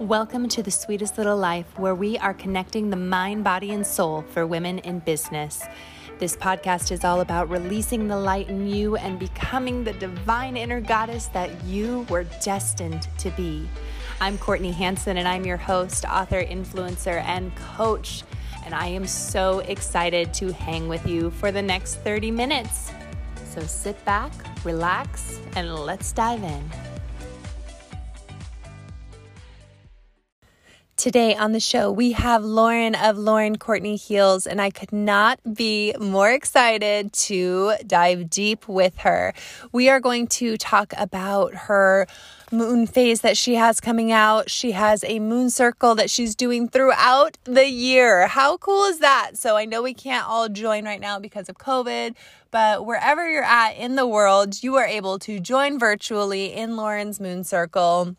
Welcome to the sweetest little life where we are connecting the mind, body, and soul for women in business. This podcast is all about releasing the light in you and becoming the divine inner goddess that you were destined to be. I'm Courtney Hanson, and I'm your host, author, influencer, and coach. And I am so excited to hang with you for the next 30 minutes. So sit back, relax, and let's dive in. Today on the show, we have Lauren of Lauren Courtney Heals, and I could not be more excited to dive deep with her. We are going to talk about her moon phase that she has coming out. She has a moon circle that she's doing throughout the year. How cool is that? So I know we can't all join right now because of COVID, but wherever you're at in the world, you are able to join virtually in Lauren's moon circle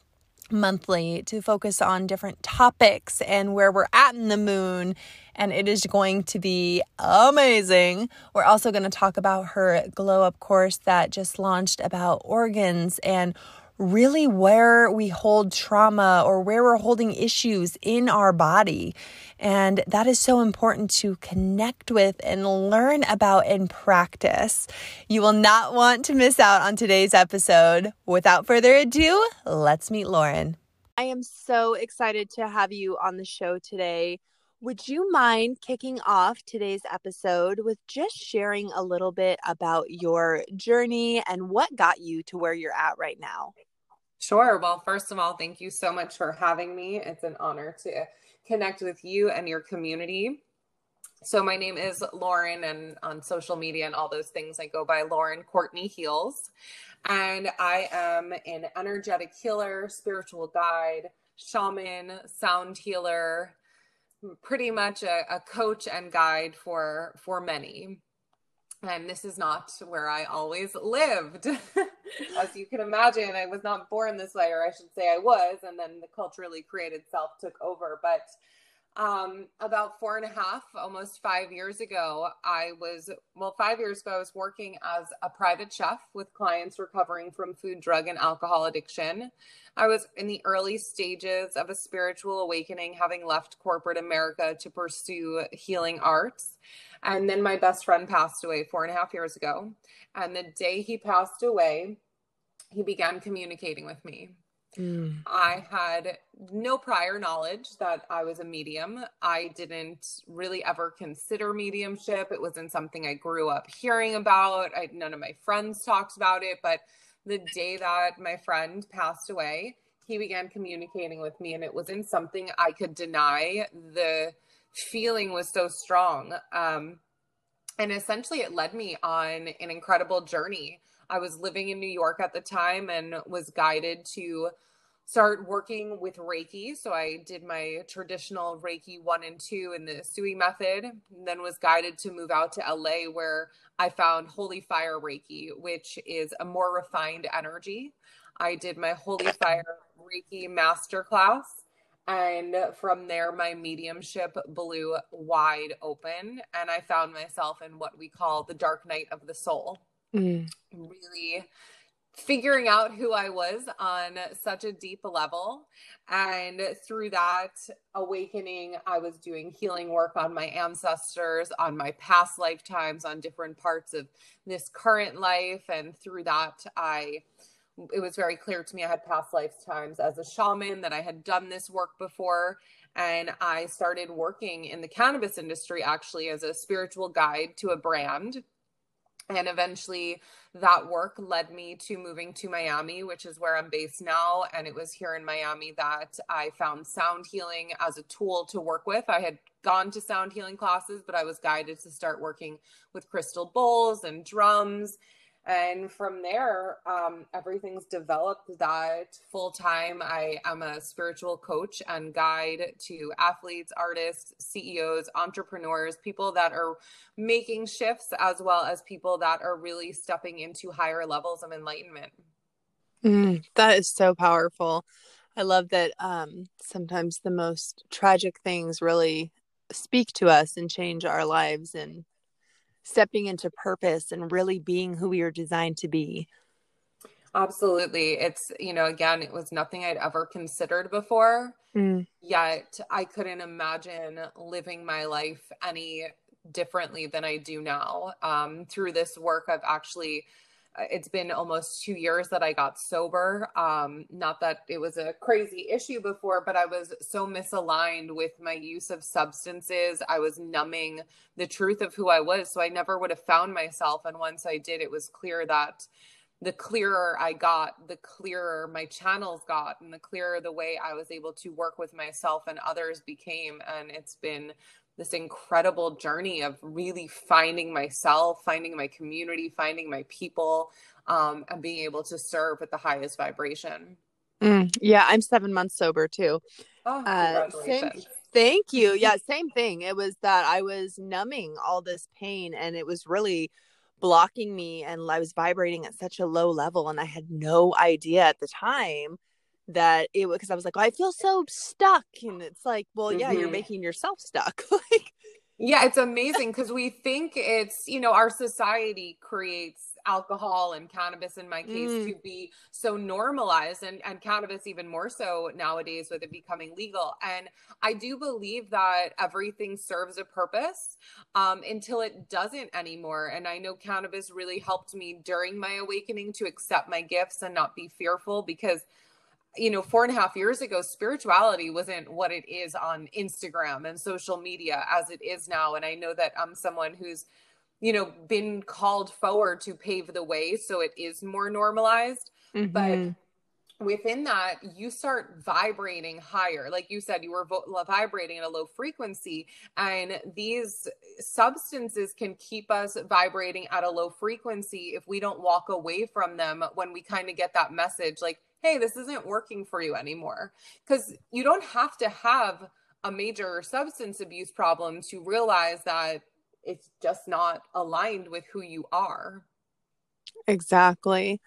monthly to focus on different topics and where we're at in the moon. And it is going to be amazing. We're also going to talk about her glow up course that just launched about organs and really where we hold trauma or where we're holding issues in our body. And that is so important to connect with and learn about and practice. You will not want to miss out on today's episode. Without further ado, let's meet Lauren. I am so excited to have you on the show today. Would you mind kicking off today's episode with just sharing a little bit about your journey and what got you to where you're at right now? Sure. Well, first of all, thank you so much for having me. It's an honor to connect with you and your community. So, my name is Lauren, and on social media and all those things, I go by Lauren Courtney Heals. And I am an energetic healer, spiritual guide, shaman, sound healer, pretty much a, a coach and guide for for many and this is not where I always lived. As you can imagine, I was not born this way, or I should say I was, and then the culturally created self took over. But um, about four and a half, almost five years ago, I was, well, five years ago, I was working as a private chef with clients recovering from food, drug, and alcohol addiction. I was in the early stages of a spiritual awakening, having left corporate America to pursue healing arts. And then my best friend passed away four and a half years ago. And the day he passed away, he began communicating with me. Mm. I had no prior knowledge that I was a medium. I didn't really ever consider mediumship. It wasn't something I grew up hearing about. I, none of my friends talked about it. But the day that my friend passed away, he began communicating with me, and it wasn't something I could deny. The feeling was so strong. Um, and essentially, it led me on an incredible journey. I was living in New York at the time and was guided to start working with Reiki. So I did my traditional Reiki one and two in the Usui method, then was guided to move out to LA where I found Holy Fire Reiki, which is a more refined energy. I did my Holy Fire Reiki masterclass and from there, my mediumship blew wide open, and I found myself in what we call the dark night of the soul. Mm. Really figuring out who I was on such a deep level. And through that awakening, I was doing healing work on my ancestors, on my past lifetimes, on different parts of this current life. And through that, I it was very clear to me I had past lifetimes as a shaman, that I had done this work before. And I started working in the cannabis industry actually as a spiritual guide to a brand. And eventually that work led me to moving to Miami, which is where I'm based now. And it was here in Miami that I found sound healing as a tool to work with. I had gone to sound healing classes, but I was guided to start working with crystal bowls and drums and from there um, everything's developed that full time i am a spiritual coach and guide to athletes artists ceos entrepreneurs people that are making shifts as well as people that are really stepping into higher levels of enlightenment. Mm, that is so powerful. I love that um, sometimes the most tragic things really speak to us and change our lives and stepping into purpose and really being who we are designed to be. Absolutely. It's, you know, again, it was nothing I'd ever considered before. Mm. Yet I couldn't imagine living my life any differently than I do now. Um, through this work, I've actually it's been almost two years that I got sober. Um, not that it was a crazy issue before, but I was so misaligned with my use of substances. I was numbing the truth of who I was. So I never would have found myself. And once I did, it was clear that the clearer I got, the clearer my channels got, and the clearer the way I was able to work with myself and others became. And it's been this incredible journey of really finding myself, finding my community, finding my people, um, and being able to serve at the highest vibration. Mm, yeah, I'm seven months sober too. Oh, uh, same, thank you. Yeah, same thing. It was that I was numbing all this pain and it was really blocking me and I was vibrating at such a low level and I had no idea at the time that it was because I was like, oh, I feel so stuck, and it's like, well, yeah, mm-hmm. you're making yourself stuck. like, yeah, it's amazing because we think it's you know our society creates alcohol and cannabis in my case mm. to be so normalized and, and cannabis even more so nowadays with it becoming legal and i do believe that everything serves a purpose um, until it doesn't anymore and i know cannabis really helped me during my awakening to accept my gifts and not be fearful because you know, four and a half years ago, spirituality wasn't what it is on Instagram and social media as it is now. And I know that I'm someone who's, you know, been called forward to pave the way. So it is more normalized. Mm-hmm. But within that you start vibrating higher like you said you were vo- vibrating at a low frequency and these substances can keep us vibrating at a low frequency if we don't walk away from them when we kind of get that message like hey, this isn't working for you anymore. Because you don't have to have a major substance abuse problem to realize that it's just not aligned with who you are. Exactly.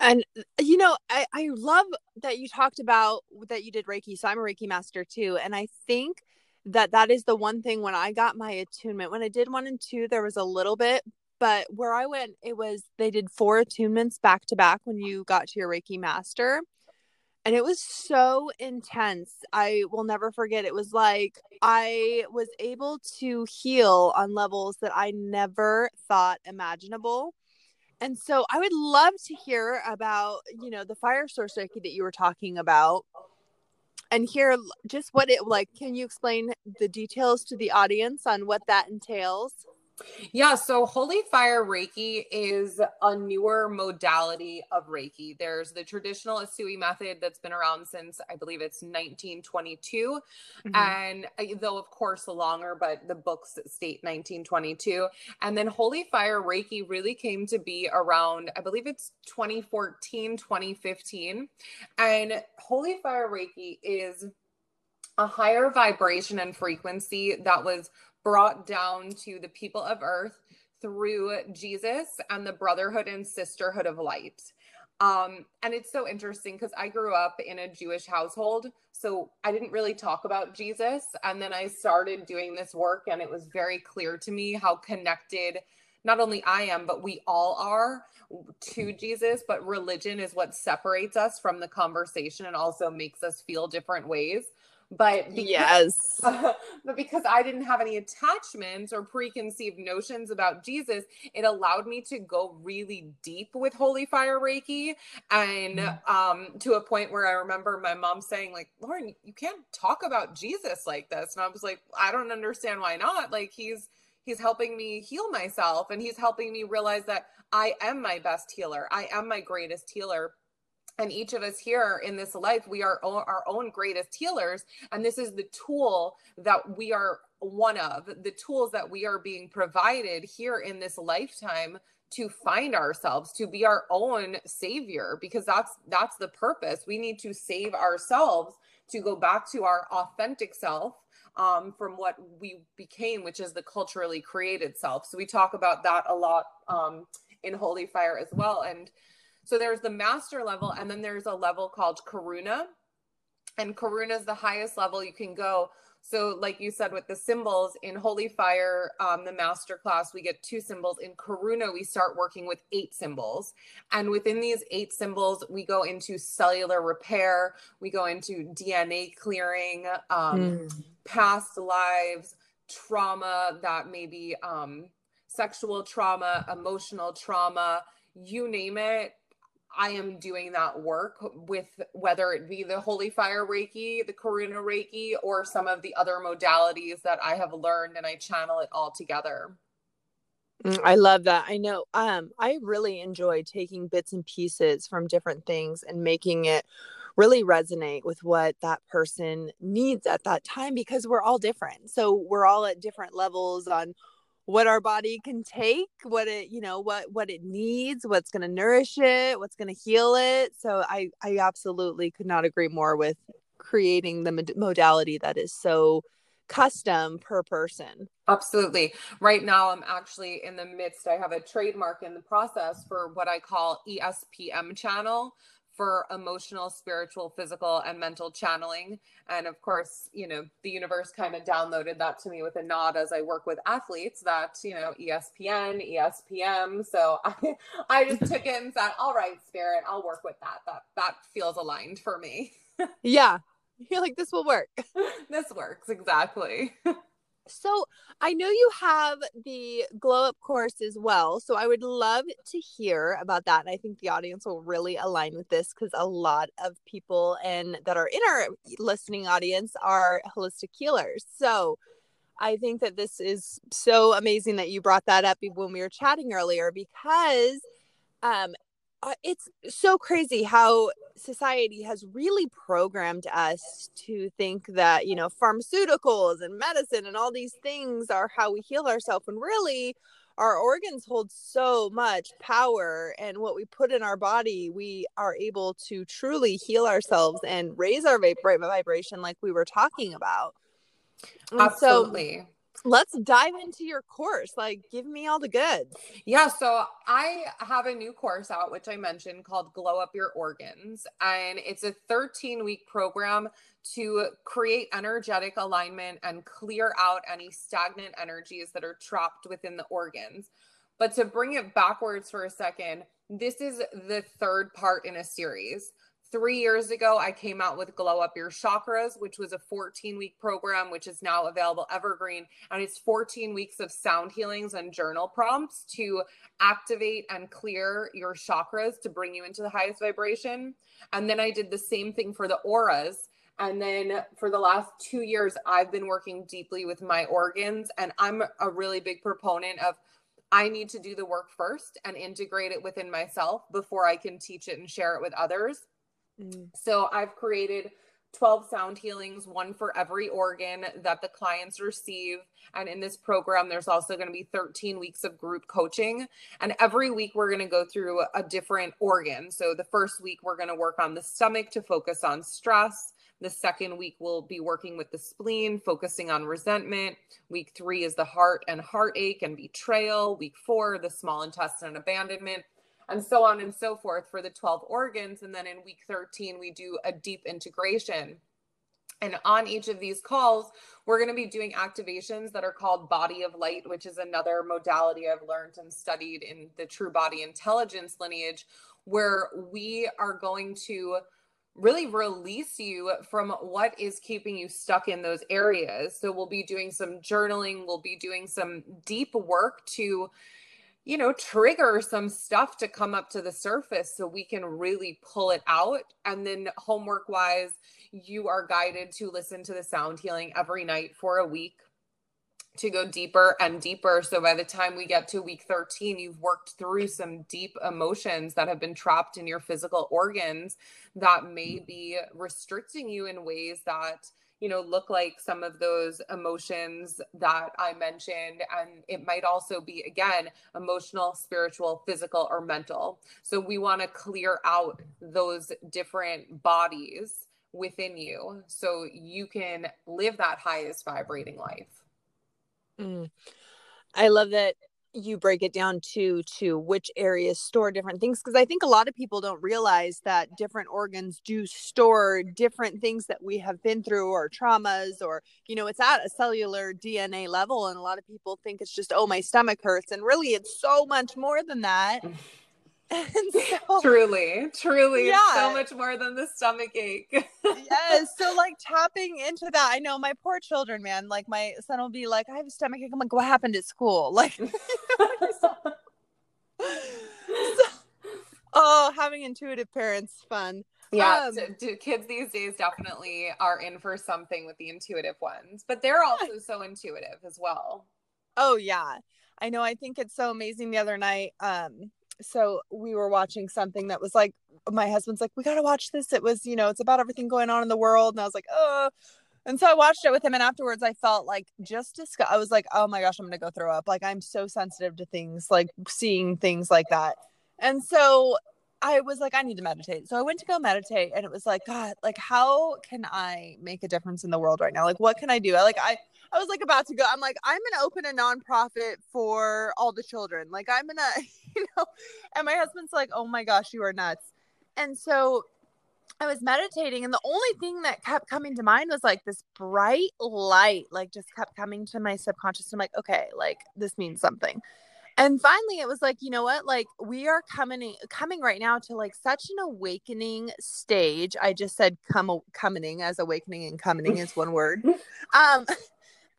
And you know, I, I love that you talked about that you did Reiki. So I'm a Reiki master too. And I think that that is the one thing when I got my attunement, when I did one and two, there was a little bit, but where I went, it was they did four attunements back to back when you got to your Reiki master. And it was so intense. I will never forget. It was like I was able to heal on levels that I never thought imaginable. And so I would love to hear about, you know, the fire source Reiki that you were talking about and hear just what it like. Can you explain the details to the audience on what that entails? Yeah, so Holy Fire Reiki is a newer modality of Reiki. There's the traditional Usui method that's been around since I believe it's 1922. Mm-hmm. And uh, though, of course, longer, but the books state 1922. And then Holy Fire Reiki really came to be around, I believe it's 2014, 2015. And Holy Fire Reiki is a higher vibration and frequency that was brought down to the people of earth through Jesus and the brotherhood and sisterhood of light. Um, and it's so interesting because I grew up in a Jewish household, so I didn't really talk about Jesus. And then I started doing this work, and it was very clear to me how connected not only I am, but we all are to Jesus. But religion is what separates us from the conversation and also makes us feel different ways but because, yes. uh, but because i didn't have any attachments or preconceived notions about jesus it allowed me to go really deep with holy fire reiki and mm. um to a point where i remember my mom saying like lauren you can't talk about jesus like this. And i was like i don't understand why not. Like he's he's helping me heal myself and he's helping me realize that i am my best healer. I am my greatest healer and each of us here in this life we are our own greatest healers. And this is the tool that we are one of the tools that we are being provided here in this lifetime to find ourselves to be our own savior because that's that's the purpose. We need to save ourselves to go back to our authentic self um, from what we became which is the culturally created self. So we talk about that a lot um, in holy fire as well. And so there's the master level, and then there's a level called Karuna. and karuna is the highest level you can go so, like you said, with the symbols in Holy Fire, um, the master class, we get two symbols. In Karuna, we start working with eight symbols. And within these eight symbols, we go into cellular repair, we go into DNA clearing, um, mm. past lives, trauma that may be um, sexual trauma, emotional trauma, you name it I am doing that work with whether it be the Holy Fire Reiki, the Karuna Reiki, or some of the other modalities that I have learned and I channel it all together. Mm, I love that. I know um I really enjoy taking bits and pieces from different things and making it really resonate with what that person needs at that time because we're all different. So we're all at different levels on what our body can take what it you know what what it needs what's going to nourish it what's going to heal it so i i absolutely could not agree more with creating the modality that is so custom per person. Absolutely. Right now i'm actually in the midst i have a trademark in the process for what i call espm channel for emotional, spiritual, physical, and mental channeling. And of course, you know, the universe kind of downloaded that to me with a nod as I work with athletes that, you know, ESPN, ESPM. So I, I just took it and said, all right, spirit, I'll work with that. That that feels aligned for me. yeah. You're like, this will work. this works. Exactly. So I know you have the glow up course as well. So I would love to hear about that. And I think the audience will really align with this because a lot of people and that are in our listening audience are holistic healers. So I think that this is so amazing that you brought that up when we were chatting earlier because um, uh, it's so crazy how society has really programmed us to think that you know pharmaceuticals and medicine and all these things are how we heal ourselves and really our organs hold so much power and what we put in our body we are able to truly heal ourselves and raise our vibration like we were talking about. And absolutely. so, let's dive into your course like give me all the goods yeah so i have a new course out which i mentioned called glow up your organs and it's a 13 week program to create energetic alignment and clear out any stagnant energies that are trapped within the organs. But to bring it backwards for a second this is the third part in a series Three years ago, I came out with Glow Up Your Chakras, which was a 14 week program, which is now available evergreen. And it's 14 weeks of sound healings and journal prompts to activate and clear your chakras to bring you into the highest vibration. And then I did the same thing for the auras. And then for the last two years, I've been working deeply with my organs. And I'm a really big proponent of I need to do the work first and integrate it within myself before I can teach it and share it with others. Mm. So I've created 12 sound healings, one for every organ that the clients receive. And in this program, there's also going to be 13 weeks of group coaching. And every week, we're going to go through a different organ. So the first week, we're going to work on the stomach to focus on stress. The second week, we'll be working with the spleen, focusing on resentment. Week three is the heart and heartache and betrayal. Week four, the small intestine and abandonment and so on and so forth for the 12 organs. And then in week 13, we do a deep integration. And on each of these calls, we're going to be doing activations that are called body of light, which is another modality I've learned and studied in the true body intelligence lineage, where we are going to really release you from what is keeping you stuck in those areas. So we'll be doing some journaling, we'll be doing some deep work to you know, trigger some stuff to come up to the surface so we can really pull it out. And then, homework wise, you are guided to listen to the sound healing every night for a week to go deeper and deeper. So by the time we get to week 13, you've worked through some deep emotions that have been trapped in your physical organs that may mm. be restricting you in ways that you know look like some of those emotions that i mentioned and it might also be again emotional spiritual physical or mental so we want to clear out those different bodies within you so you can live that highest vibrating life mm. i love that you break it down to to which areas store different things because i think a lot of people don't realize that different organs do store different things that we have been through or traumas or you know it's at a cellular dna level and a lot of people think it's just oh my stomach hurts and really it's so much more than that mm. so, truly, truly, yeah. so much more than the stomach ache. yes. So, like, tapping into that, I know my poor children, man. Like, my son will be like, I have a stomach ache. I'm like, what happened at school? Like, so, oh, having intuitive parents, fun. Yeah, um, so, kids these days definitely are in for something with the intuitive ones, but they're also so intuitive as well. Oh, yeah. I know. I think it's so amazing the other night. Um, so we were watching something that was like my husband's like we got to watch this it was you know it's about everything going on in the world and i was like oh and so i watched it with him and afterwards i felt like just discuss- i was like oh my gosh i'm gonna go throw up like i'm so sensitive to things like seeing things like that and so I was like, I need to meditate. So I went to go meditate and it was like, God, like, how can I make a difference in the world right now? Like, what can I do? I like, I, I was like about to go. I'm like, I'm gonna open a nonprofit for all the children. Like I'm gonna, you know, and my husband's like, oh my gosh, you are nuts. And so I was meditating, and the only thing that kept coming to mind was like this bright light, like just kept coming to my subconscious. I'm like, okay, like this means something. And finally, it was like, you know what? Like we are coming coming right now to like such an awakening stage. I just said come coming as awakening and coming is one word. Um,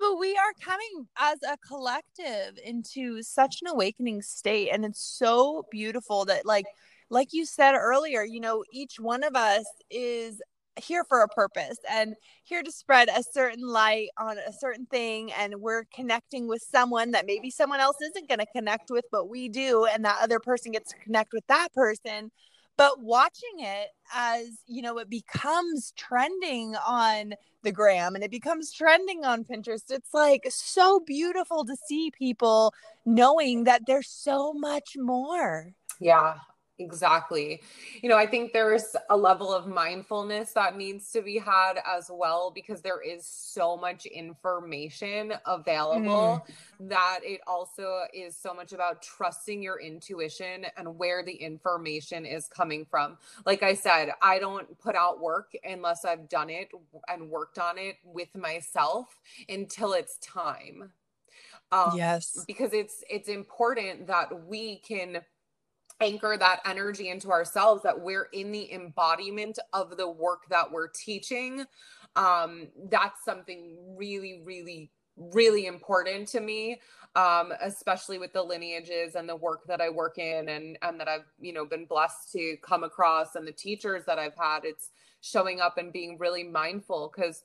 but we are coming as a collective into such an awakening state and it's so beautiful that like like you said earlier you know each one of us is here for a purpose and here to spread a certain light on a certain thing and we're connecting with someone that maybe someone else isn't going to connect with but we do and that other person gets to connect with that person but watching it as you know it becomes trending on the gram and it becomes trending on pinterest it's like so beautiful to see people knowing that there's so much more. Yeah Exactly. You know, I think there's a level of mindfulness that needs to be had as well because there is so much information available mm. that it also is so much about trusting your intuition and where the information is coming from. Like I said, I don't put out work unless I've done it and worked on it with myself until it's time. Um, yes. Because it's it's important that we can anchor that energy into ourselves that we're in the embodiment of the work that we're teaching um that's something really really really important to me um especially with the lineages and the work that I work in and and that I've you know been blessed to come across and the teachers that I've had it's showing up and being really mindful cuz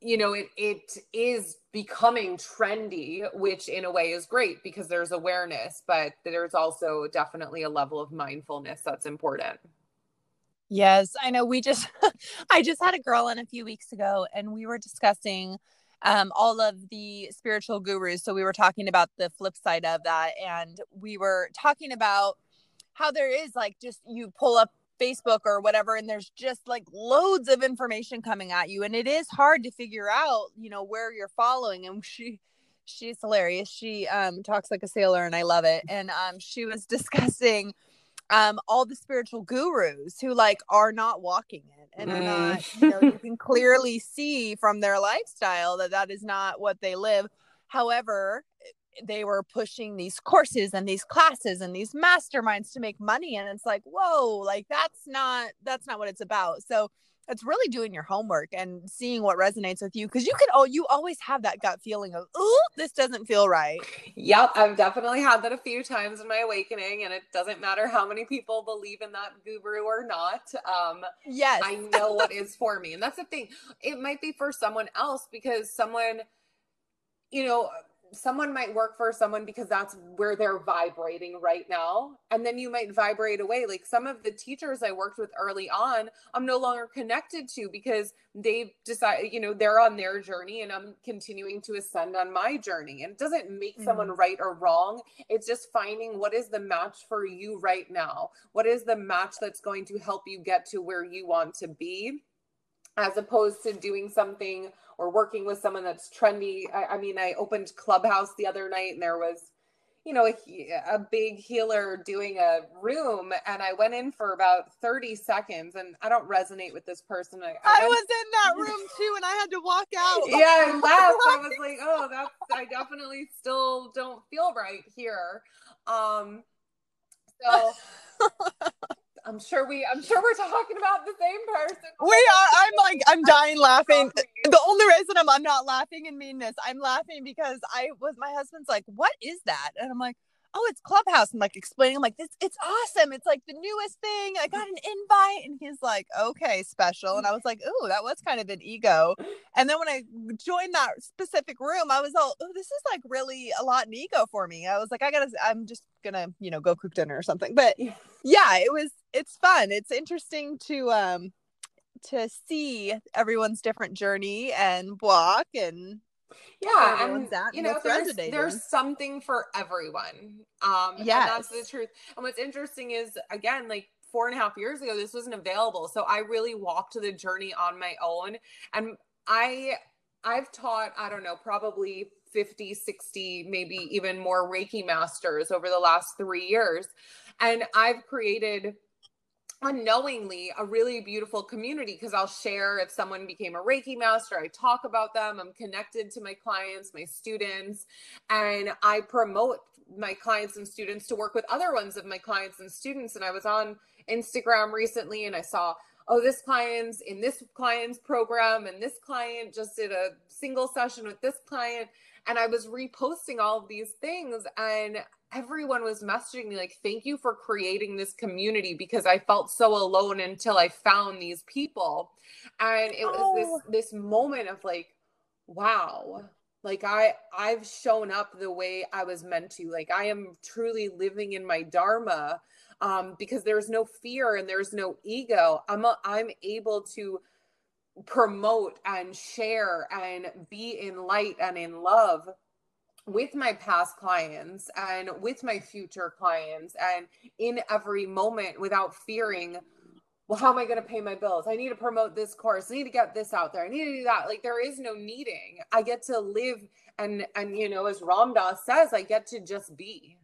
you know it it is becoming trendy which in a way is great because there's awareness but there's also definitely a level of mindfulness that's important. Yes i know we just i just had a girl in a few weeks ago and we were discussing um, all of the spiritual gurus. So we were talking about the flip side of that and we were talking about how there is like just you pull up Facebook or whatever, and there's just like loads of information coming at you, and it is hard to figure out, you know, where you're following. And she, she's hilarious. She um, talks like a sailor, and I love it. And um, she was discussing um, all the spiritual gurus who like are not walking it, and are not, mm. you know, you can clearly see from their lifestyle that that is not what they live. However, they were pushing these courses and these classes and these masterminds to make money and it's like whoa like that's not that's not what it's about. So it's really doing your homework and seeing what resonates with you because you can oh you always have that gut feeling of oh this doesn't feel right. Yep i've definitely had that a few times in my awakening and it doesn't matter how many people believe in that guru or not um yes. i know what is for me and that's the thing. It might be for someone else because someone you know someone might work for someone because that's where they're vibrating right now and then you might vibrate away. Like some of the teachers i worked with early on i'm no longer connected to because they've decided you know they're on their journey and i'm continuing to ascend on my journey. And it doesn't make mm-hmm. someone right or wrong. It's just finding what is the match for you right now. What is the match that's going to help you get to where you want to be as opposed to doing something or working with someone that's trendy. I, I mean, I opened Clubhouse the other night and there was you know, a, a big healer doing a room, and I went in for about 30 seconds, and I don't resonate with this person. I, I, I was in that room too, and I had to walk out. Yeah, I left. I was like, oh, that's, I definitely still don't feel right here. Um, so I'm sure we I'm sure we're talking about the same person. We are I'm like I'm dying laughing. The only reason I'm I'm not laughing in meanness, I'm laughing because I was my husband's like, What is that? And I'm like, Oh, it's Clubhouse. I'm like explaining, I'm like, this it's awesome. It's like the newest thing. I got an invite. And he's like, Okay, special. And I was like, Oh, that was kind of an ego. And then when I joined that specific room, I was all, Oh, this is like really a lot in ego for me. I was like, I gotta I'm just gonna, you know, go cook dinner or something. But yeah, it was it's fun. It's interesting to um to see everyone's different journey and walk and yeah and you know there's, there's something for everyone um yeah that's the truth and what's interesting is again like four and a half years ago this wasn't available so i really walked the journey on my own and i i've taught i don't know probably 50 60 maybe even more reiki masters over the last three years and i've created unknowingly a really beautiful community because I'll share if someone became a Reiki master, I talk about them, I'm connected to my clients, my students, and I promote my clients and students to work with other ones of my clients and students. And I was on Instagram recently and I saw, oh, this client's in this client's program, and this client just did a single session with this client. And I was reposting all of these things. And everyone was messaging me like thank you for creating this community because i felt so alone until i found these people. And it was oh. this this moment of like wow. Like i i've shown up the way i was meant to. Like i am truly living in my dharma um because there's no fear and there's no ego. I'm a, i'm able to promote and share and be in light and in love with my past clients and with my future clients and in every moment without fearing well how am i going to pay my bills? I need to promote this course. I need to get this out there. I need to do that. Like there is no needing. I get to live and and you know as ram dass says i get to just be.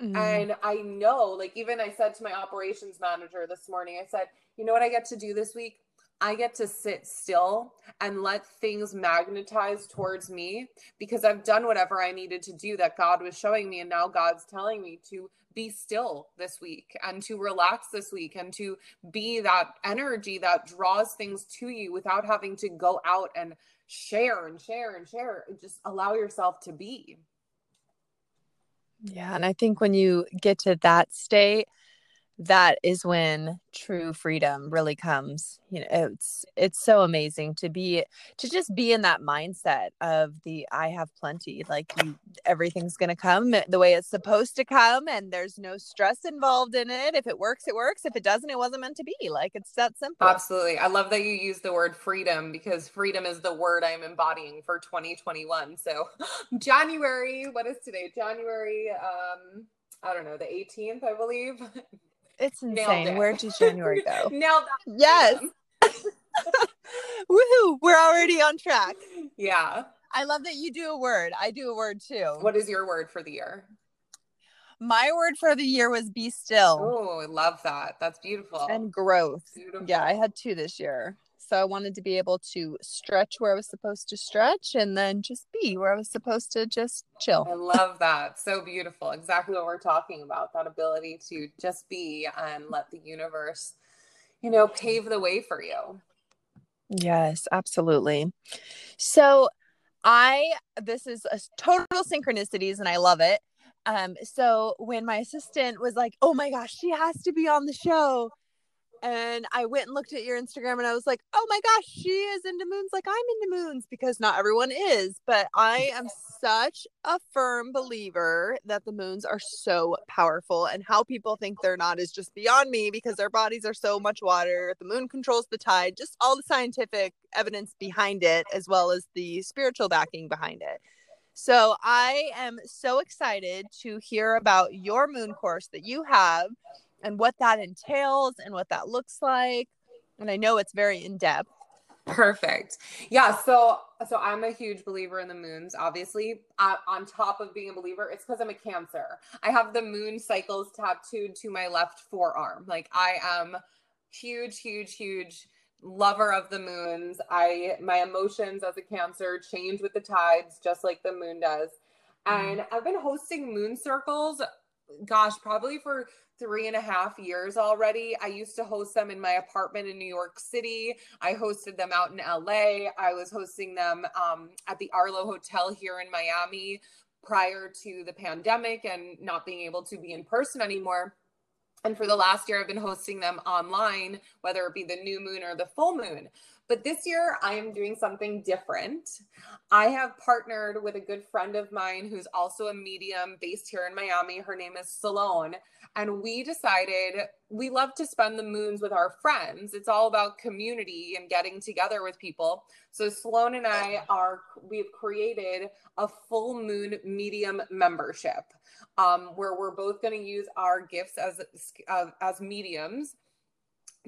Mm-hmm. and i know like even i said to my operations manager this morning i said you know what i get to do this week I get to sit still and let things magnetize towards me because I've done whatever I needed to do that God was showing me. And now God's telling me to be still this week and to relax this week and to be that energy that draws things to you without having to go out and share and share and share. Just allow yourself to be. Yeah. And I think when you get to that state, that is when true freedom really comes you know it's it's so amazing to be to just be in that mindset of the i have plenty like you everything's going to come the way it's supposed to come and there's no stress involved in it. If it works it works. If it doesn't it wasn't meant to be. Like it's that simple. Absolutely. I love that you use the word freedom because freedom is the word i'm embodying for 2021 so january what is today? January um I don't know, the 18th, I believe. It's insane. It. Where did January go? Nailed that. Yes. Woohoo! We're already on track. Yeah. I love that you do a word. I do a word too. What is your word for the year? My word for the year was be still. Oh, I love that. That's beautiful. And growth. Beautiful. Yeah, I had two this year. So I wanted to be able to stretch where I was supposed to stretch and then just be where I was supposed to just chill. I love that. So beautiful. Exactly what we're talking about that ability to just be and let the universe, you know, pave the way for you. Yes, absolutely. So I, this is a total synchronicities and I love it. Um, so when my assistant was like, "Oh my gosh, she has to be on the show," and I went and looked at your Instagram and I was like, oh my gosh, she is into moons like I'm into moons because not everyone is. But I am such a firm believer that the moons are so powerful and how people think they're not is just beyond me because their bodies are so much water. The moon controls the tide, just all the scientific evidence behind it, as well as the spiritual backing behind it. So I am so excited to hear about your moon course that you have and what that entails and what that looks like. And I know it's very in depth. Perfect. Yeah. So, so I'm a huge believer in the moons. Obviously, uh, on top of being a believer, it's because I'm a Cancer. I have the moon cycles tattooed to my left forearm. Like I am huge, huge, huge lover of the moons. I my emotions as a Cancer change with the tides, just like the moon does. And mm. I've been hosting moon circles gosh, probably for three and a half years already. I used to host them in my apartment in New York City. I hosted them out in LA. I was hosting them um, at the Arlo Hotel here in Miami prior to the pandemic and not being able to be in person anymore. And for the last year, I've been hosting them online, whether it be the new moon or the full moon. But this year, I am doing something different. I have partnered with a good friend of mine who's also a medium based here in Miami. Her name is Salone. And we decided we love to spend the moons with our friends. It's all about community and getting together with people. So Sloan and I are we've created a full moon medium membership um, where we're both going to use our gifts as uh, as mediums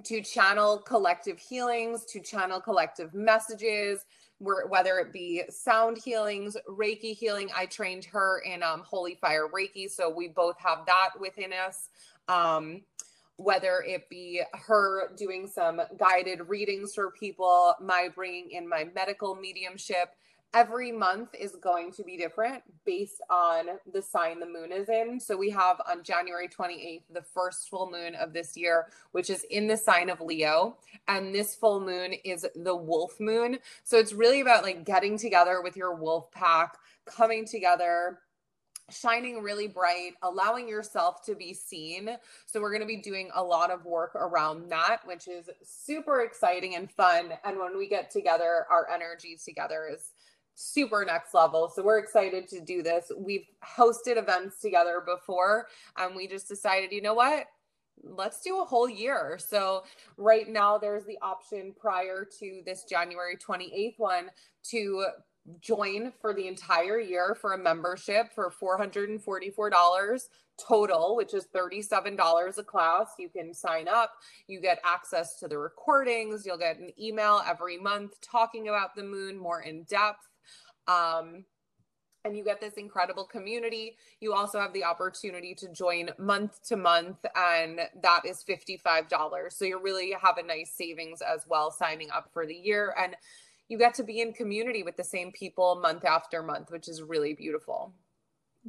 to channel collective healings, to channel collective messages, whether it be sound healings, Reiki healing. I trained her in um, Holy Fire Reiki, so we both have that within us. Um, whether it be her doing some guided readings for people, my bringing in my medical mediumship, every month is going to be different based on the sign the moon is in. So we have on January 28th, the first full moon of this year, which is in the sign of Leo. And this full moon is the wolf moon. So it's really about like getting together with your wolf pack, coming together, shining really bright, allowing yourself to be seen. So, we're going to be doing a lot of work around that, which is super exciting and fun. And when we get together, our energy together is super next level. So we're excited to do this. We've hosted events together before and we just decided, you know what? Let's do a whole year. So right now there's the option prior to this January 28th one to join for the entire year for a membership for $444 total, which is $37 a class. You can sign up, you get access to the recordings, you'll get an email every month talking about the moon more in depth. Um, and you get this incredible community. You also have the opportunity to join month to month, and that is $55. So you really have a nice savings as well signing up for the year. And you get to be in community with the same people month after month, which is really beautiful.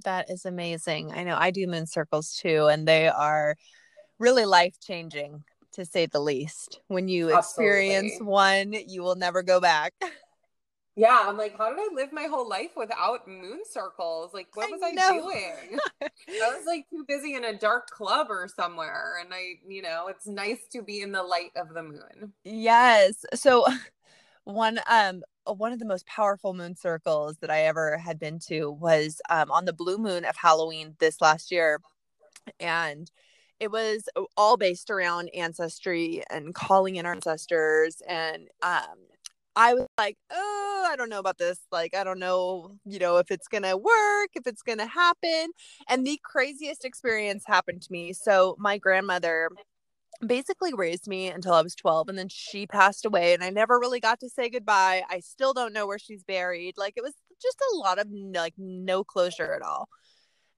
That is amazing. I know I do moon circles too, and they are really life changing to say the least. When you Absolutely. experience one, you will never go back. Yeah, I'm like, how did I live my whole life without moon circles? Like, what was I, I doing? I was like too busy in a dark club or somewhere. And I, you know, it's nice to be in the light of the moon. Yes. So, one, um, one of the most powerful moon circles that I ever had been to was um, on the blue moon of Halloween this last year. And it was all based around ancestry and calling in our ancestors and um, I was like, oh, I don't know about this. Like, I don't know, you know, if it's going to work, if it's going to happen. And the craziest experience happened to me. So, my grandmother basically raised me until I was 12 and then she passed away and I never really got to say goodbye. I still don't know where she's buried. Like, it was just a lot of like no closure at all.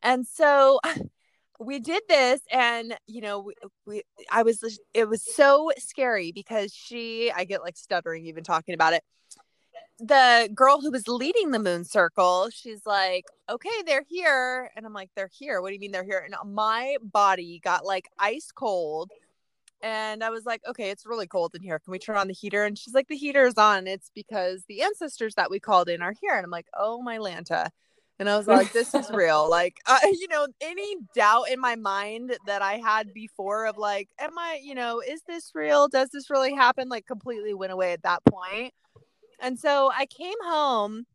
And so we did this and you know we, we, i was it was so scary because she i get like stuttering even talking about it. The girl who was leading the moon circle she's like okay they're here. And i'm like they're here? What do you mean they're here? And my body got like ice cold. And i was like okay it's really cold in here. Can we turn on the heater? And she's like the heater is on. It's because the ancestors that we called in are here. And i'm like oh my lanta and I was like, this is real. Like, uh, you know, any doubt in my mind that I had before of like, am I, you know, is this real? Does this really happen? Like, completely went away at that point. And so I came home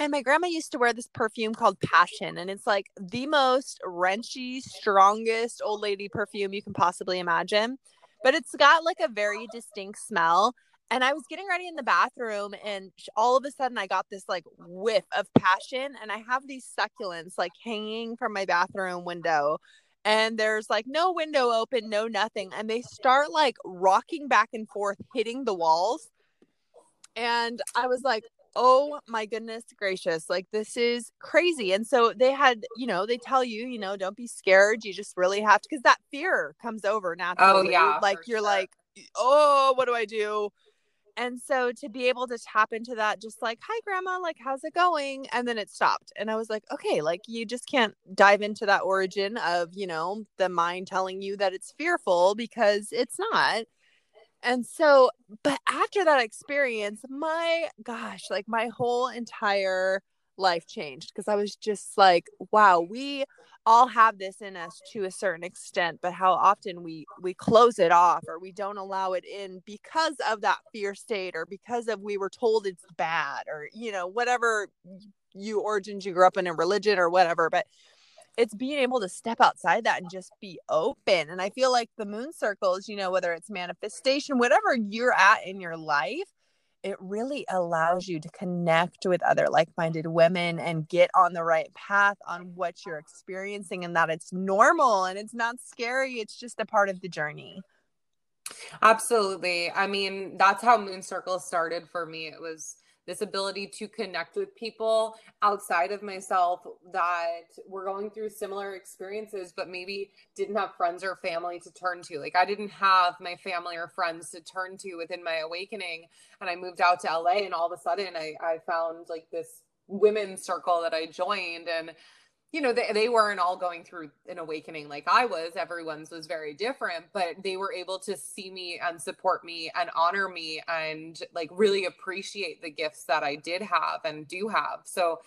and my grandma used to wear this perfume called Passion. And it's like the most wrenchy, strongest old lady perfume you can possibly imagine. But it's got like a very distinct smell and I was getting ready in the bathroom, and all of a sudden, I got this like whiff of passion. And I have these succulents like hanging from my bathroom window, and there's like no window open, no nothing. And they start like rocking back and forth, hitting the walls. And I was like, oh my goodness gracious, like this is crazy. And so they had, you know, they tell you, you know, don't be scared. You just really have to, because that fear comes over oh, naturally. Oh, yeah. Like you're sure. like, oh, what do I do? And so to be able to tap into that, just like, hi, grandma, like, how's it going? And then it stopped. And I was like, okay, like, you just can't dive into that origin of, you know, the mind telling you that it's fearful because it's not. And so, but after that experience, my gosh, like, my whole entire life changed because I was just like, wow, we all have this in us to a certain extent but how often we we close it off or we don't allow it in because of that fear state or because of we were told it's bad or you know whatever you origins you grew up in a religion or whatever but it's being able to step outside that and just be open and i feel like the moon circles you know whether it's manifestation whatever you're at in your life it really allows you to connect with other like-minded women and get on the right path on what you're experiencing and that it's normal and it's not scary it's just a part of the journey. Absolutely. I mean that's how moon circle started for me. It was this ability to connect with people outside of myself that were going through similar experiences, but maybe didn't have friends or family to turn to. Like I didn't have my family or friends to turn to within my awakening. And I moved out to LA and all of a sudden I, I found like this women's circle that I joined and you know they, they weren't all going through an awakening like i was everyone's was very different but they were able to see me and support me and honor me and like really appreciate the gifts that i did have and do have. So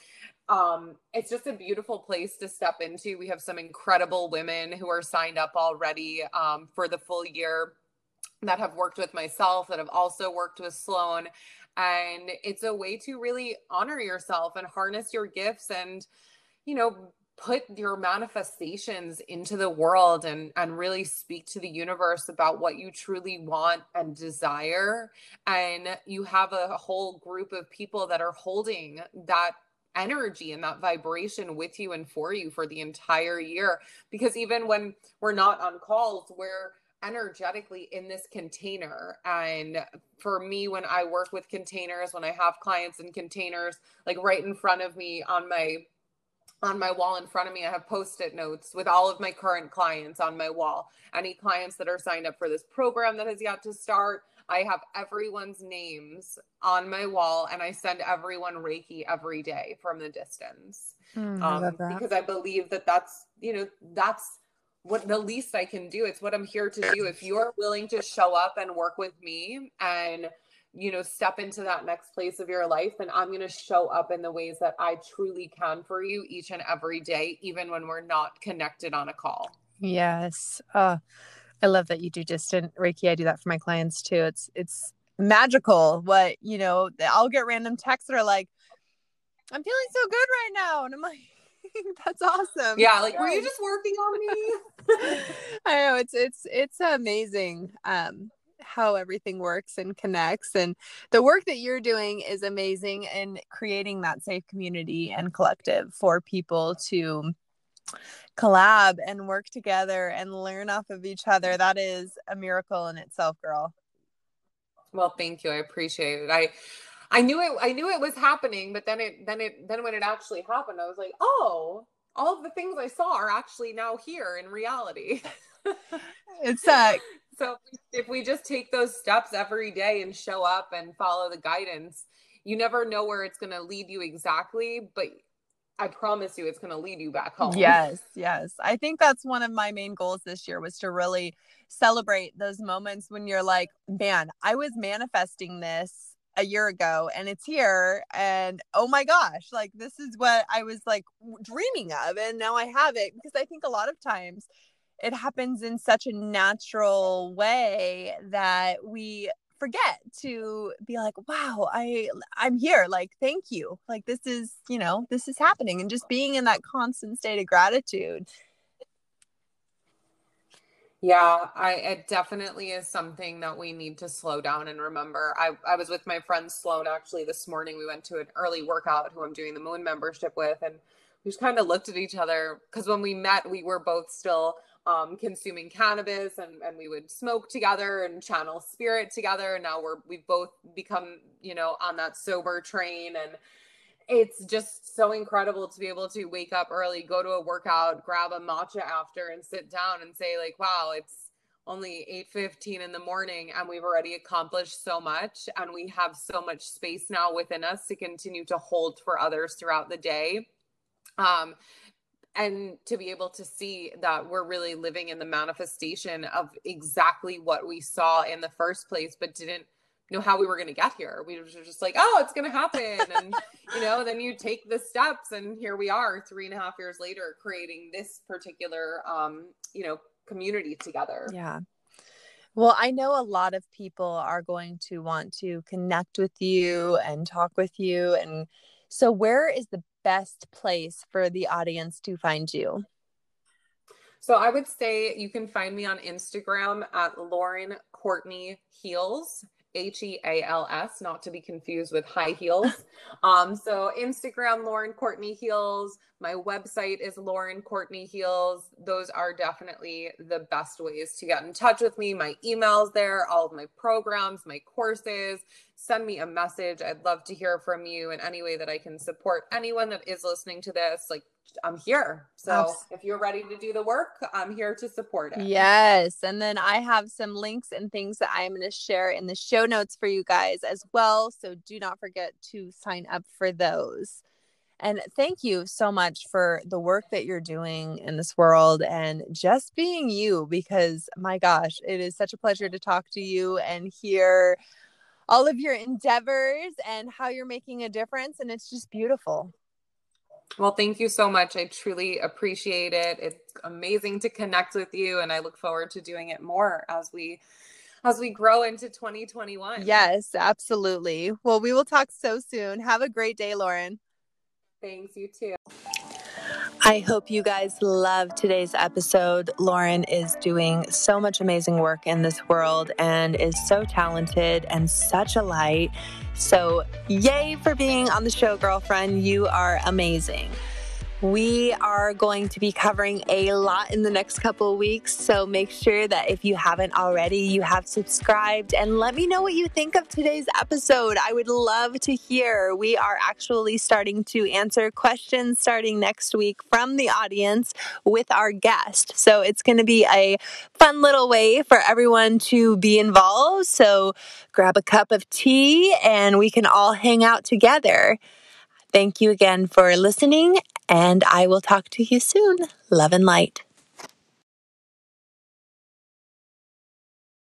um it's just a beautiful place to step into. We have some incredible women who are signed up already um, for the full year that have worked with myself that have also worked with sloan and it's a way to really honor yourself and harness your gifts and you know put your manifestations into the world and and really speak to the universe about what you truly want and desire. And you have a whole group of people that are holding that energy and that vibration with you and for you for the entire year. Because even when we're not on calls we're energetically in this container. And for me when i work with containers when i have clients in containers like right in front of me on my on my wall in front of me, I have post it notes with all of my current clients on my wall. Any clients that are signed up for this program that has yet to start, I have everyone's names on my wall and I send everyone Reiki every day from the distance. Mm, um, I because I believe that that's, you know, that's what the least I can do. It's what I'm here to do. If you're willing to show up and work with me and you know, step into that next place of your life. And I'm going to show up in the ways that I truly can for you each and every day, even when we're not connected on a call. Yes. Uh, I love that you do distant Reiki. I do that for my clients too. It's, it's magical what, you know, I'll get random texts that are like, I'm feeling so good right now. And I'm like, that's awesome. Yeah. Like, were you just working on me? I know it's, it's, it's amazing. Um, how everything works and connects. And the work that you're doing is amazing in creating that safe community and collective for people to collab and work together and learn off of each other. That is a miracle in itself, girl. Well, thank you. I appreciate it. I I knew it I knew it was happening, but then it then it then when it actually happened, I was like, "Oh, all the things I saw are actually now here in reality." it's uh so if we just take those steps every day and show up and follow the guidance, you never know where it's going to lead you exactly, but I promise you it's going to lead you back home. Yes, yes. I think that's one of my main goals this year was to really celebrate those moments when you're like, man, I was manifesting this a year ago and it's here and oh my gosh, like this is what I was like dreaming of and now I have it because I think a lot of times it happens in such a natural way that we forget to be like wow i i'm here like thank you like this is you know this is happening and just being in that constant state of gratitude yeah, I it definitely is something that we need to slow down and remember. I, I was with my friend Sloan actually this morning. We went to an early workout who I'm doing the moon membership with, and we just kind of looked at each other because when we met, we were both still um, consuming cannabis and, and we would smoke together and channel spirit together. And now we're, we've both become, you know, on that sober train. And it's just so incredible to be able to wake up early, go to a workout, grab a matcha after and sit down and say like, wow, it's only 8:15 in the morning and we've already accomplished so much and we have so much space now within us to continue to hold for others throughout the day. Um, and to be able to see that we're really living in the manifestation of exactly what we saw in the first place but didn't know how we were going to get here. We were just like oh it's going to happen. And you know then you take the steps and here we are three and a half years later creating this particular um you know community together. Yeah. Well, I know a lot of people are going to want to connect with you and talk with you. And so, where is the best place for the audience to find you? So I would say you can find me on Instagram at Lauren Courtney Heals. H E A L S, not to be confused with high heels. um, so Instagram, Lauren Courtney Heals. My website is Lauren Courtney Heals. Those are definitely the best ways to get in touch with me. My emails there, all of my programs, my courses. Send me a message. I'd love to hear from you in any way that I can support anyone that is listening to this. Like I'm here. So if you're ready to do the work, I'm here to support it. Yes. And then I have some links and things that I'm going to share in the show notes for you guys as well. So do not forget to sign up for those. And thank you so much for the work that you're doing in this world and just being you, because my gosh, it is such a pleasure to talk to you and hear all of your endeavors and how you're making a difference. And it's just beautiful. Well, thank you so much. I truly appreciate it. It's amazing to connect with you and I look forward to doing it more as we as we grow into 2021. Yes, absolutely. Well, we will talk so soon. Have a great day, Lauren. Thanks, you too. I hope you guys love today's episode. Lauren is doing so much amazing work in this world and is so talented and such a light. So, yay for being on the show, girlfriend. You are amazing. We are going to be covering a lot in the next couple weeks, so make sure that if you haven't already, you have subscribed and let me know what you think of today's episode. I would love to hear. We are actually starting to answer questions starting next week from the audience with our guest. So it's going to be a fun little way for everyone to be involved. So grab a cup of tea and we can all hang out together. Thank you again for listening, and I will talk to you soon. Love and light.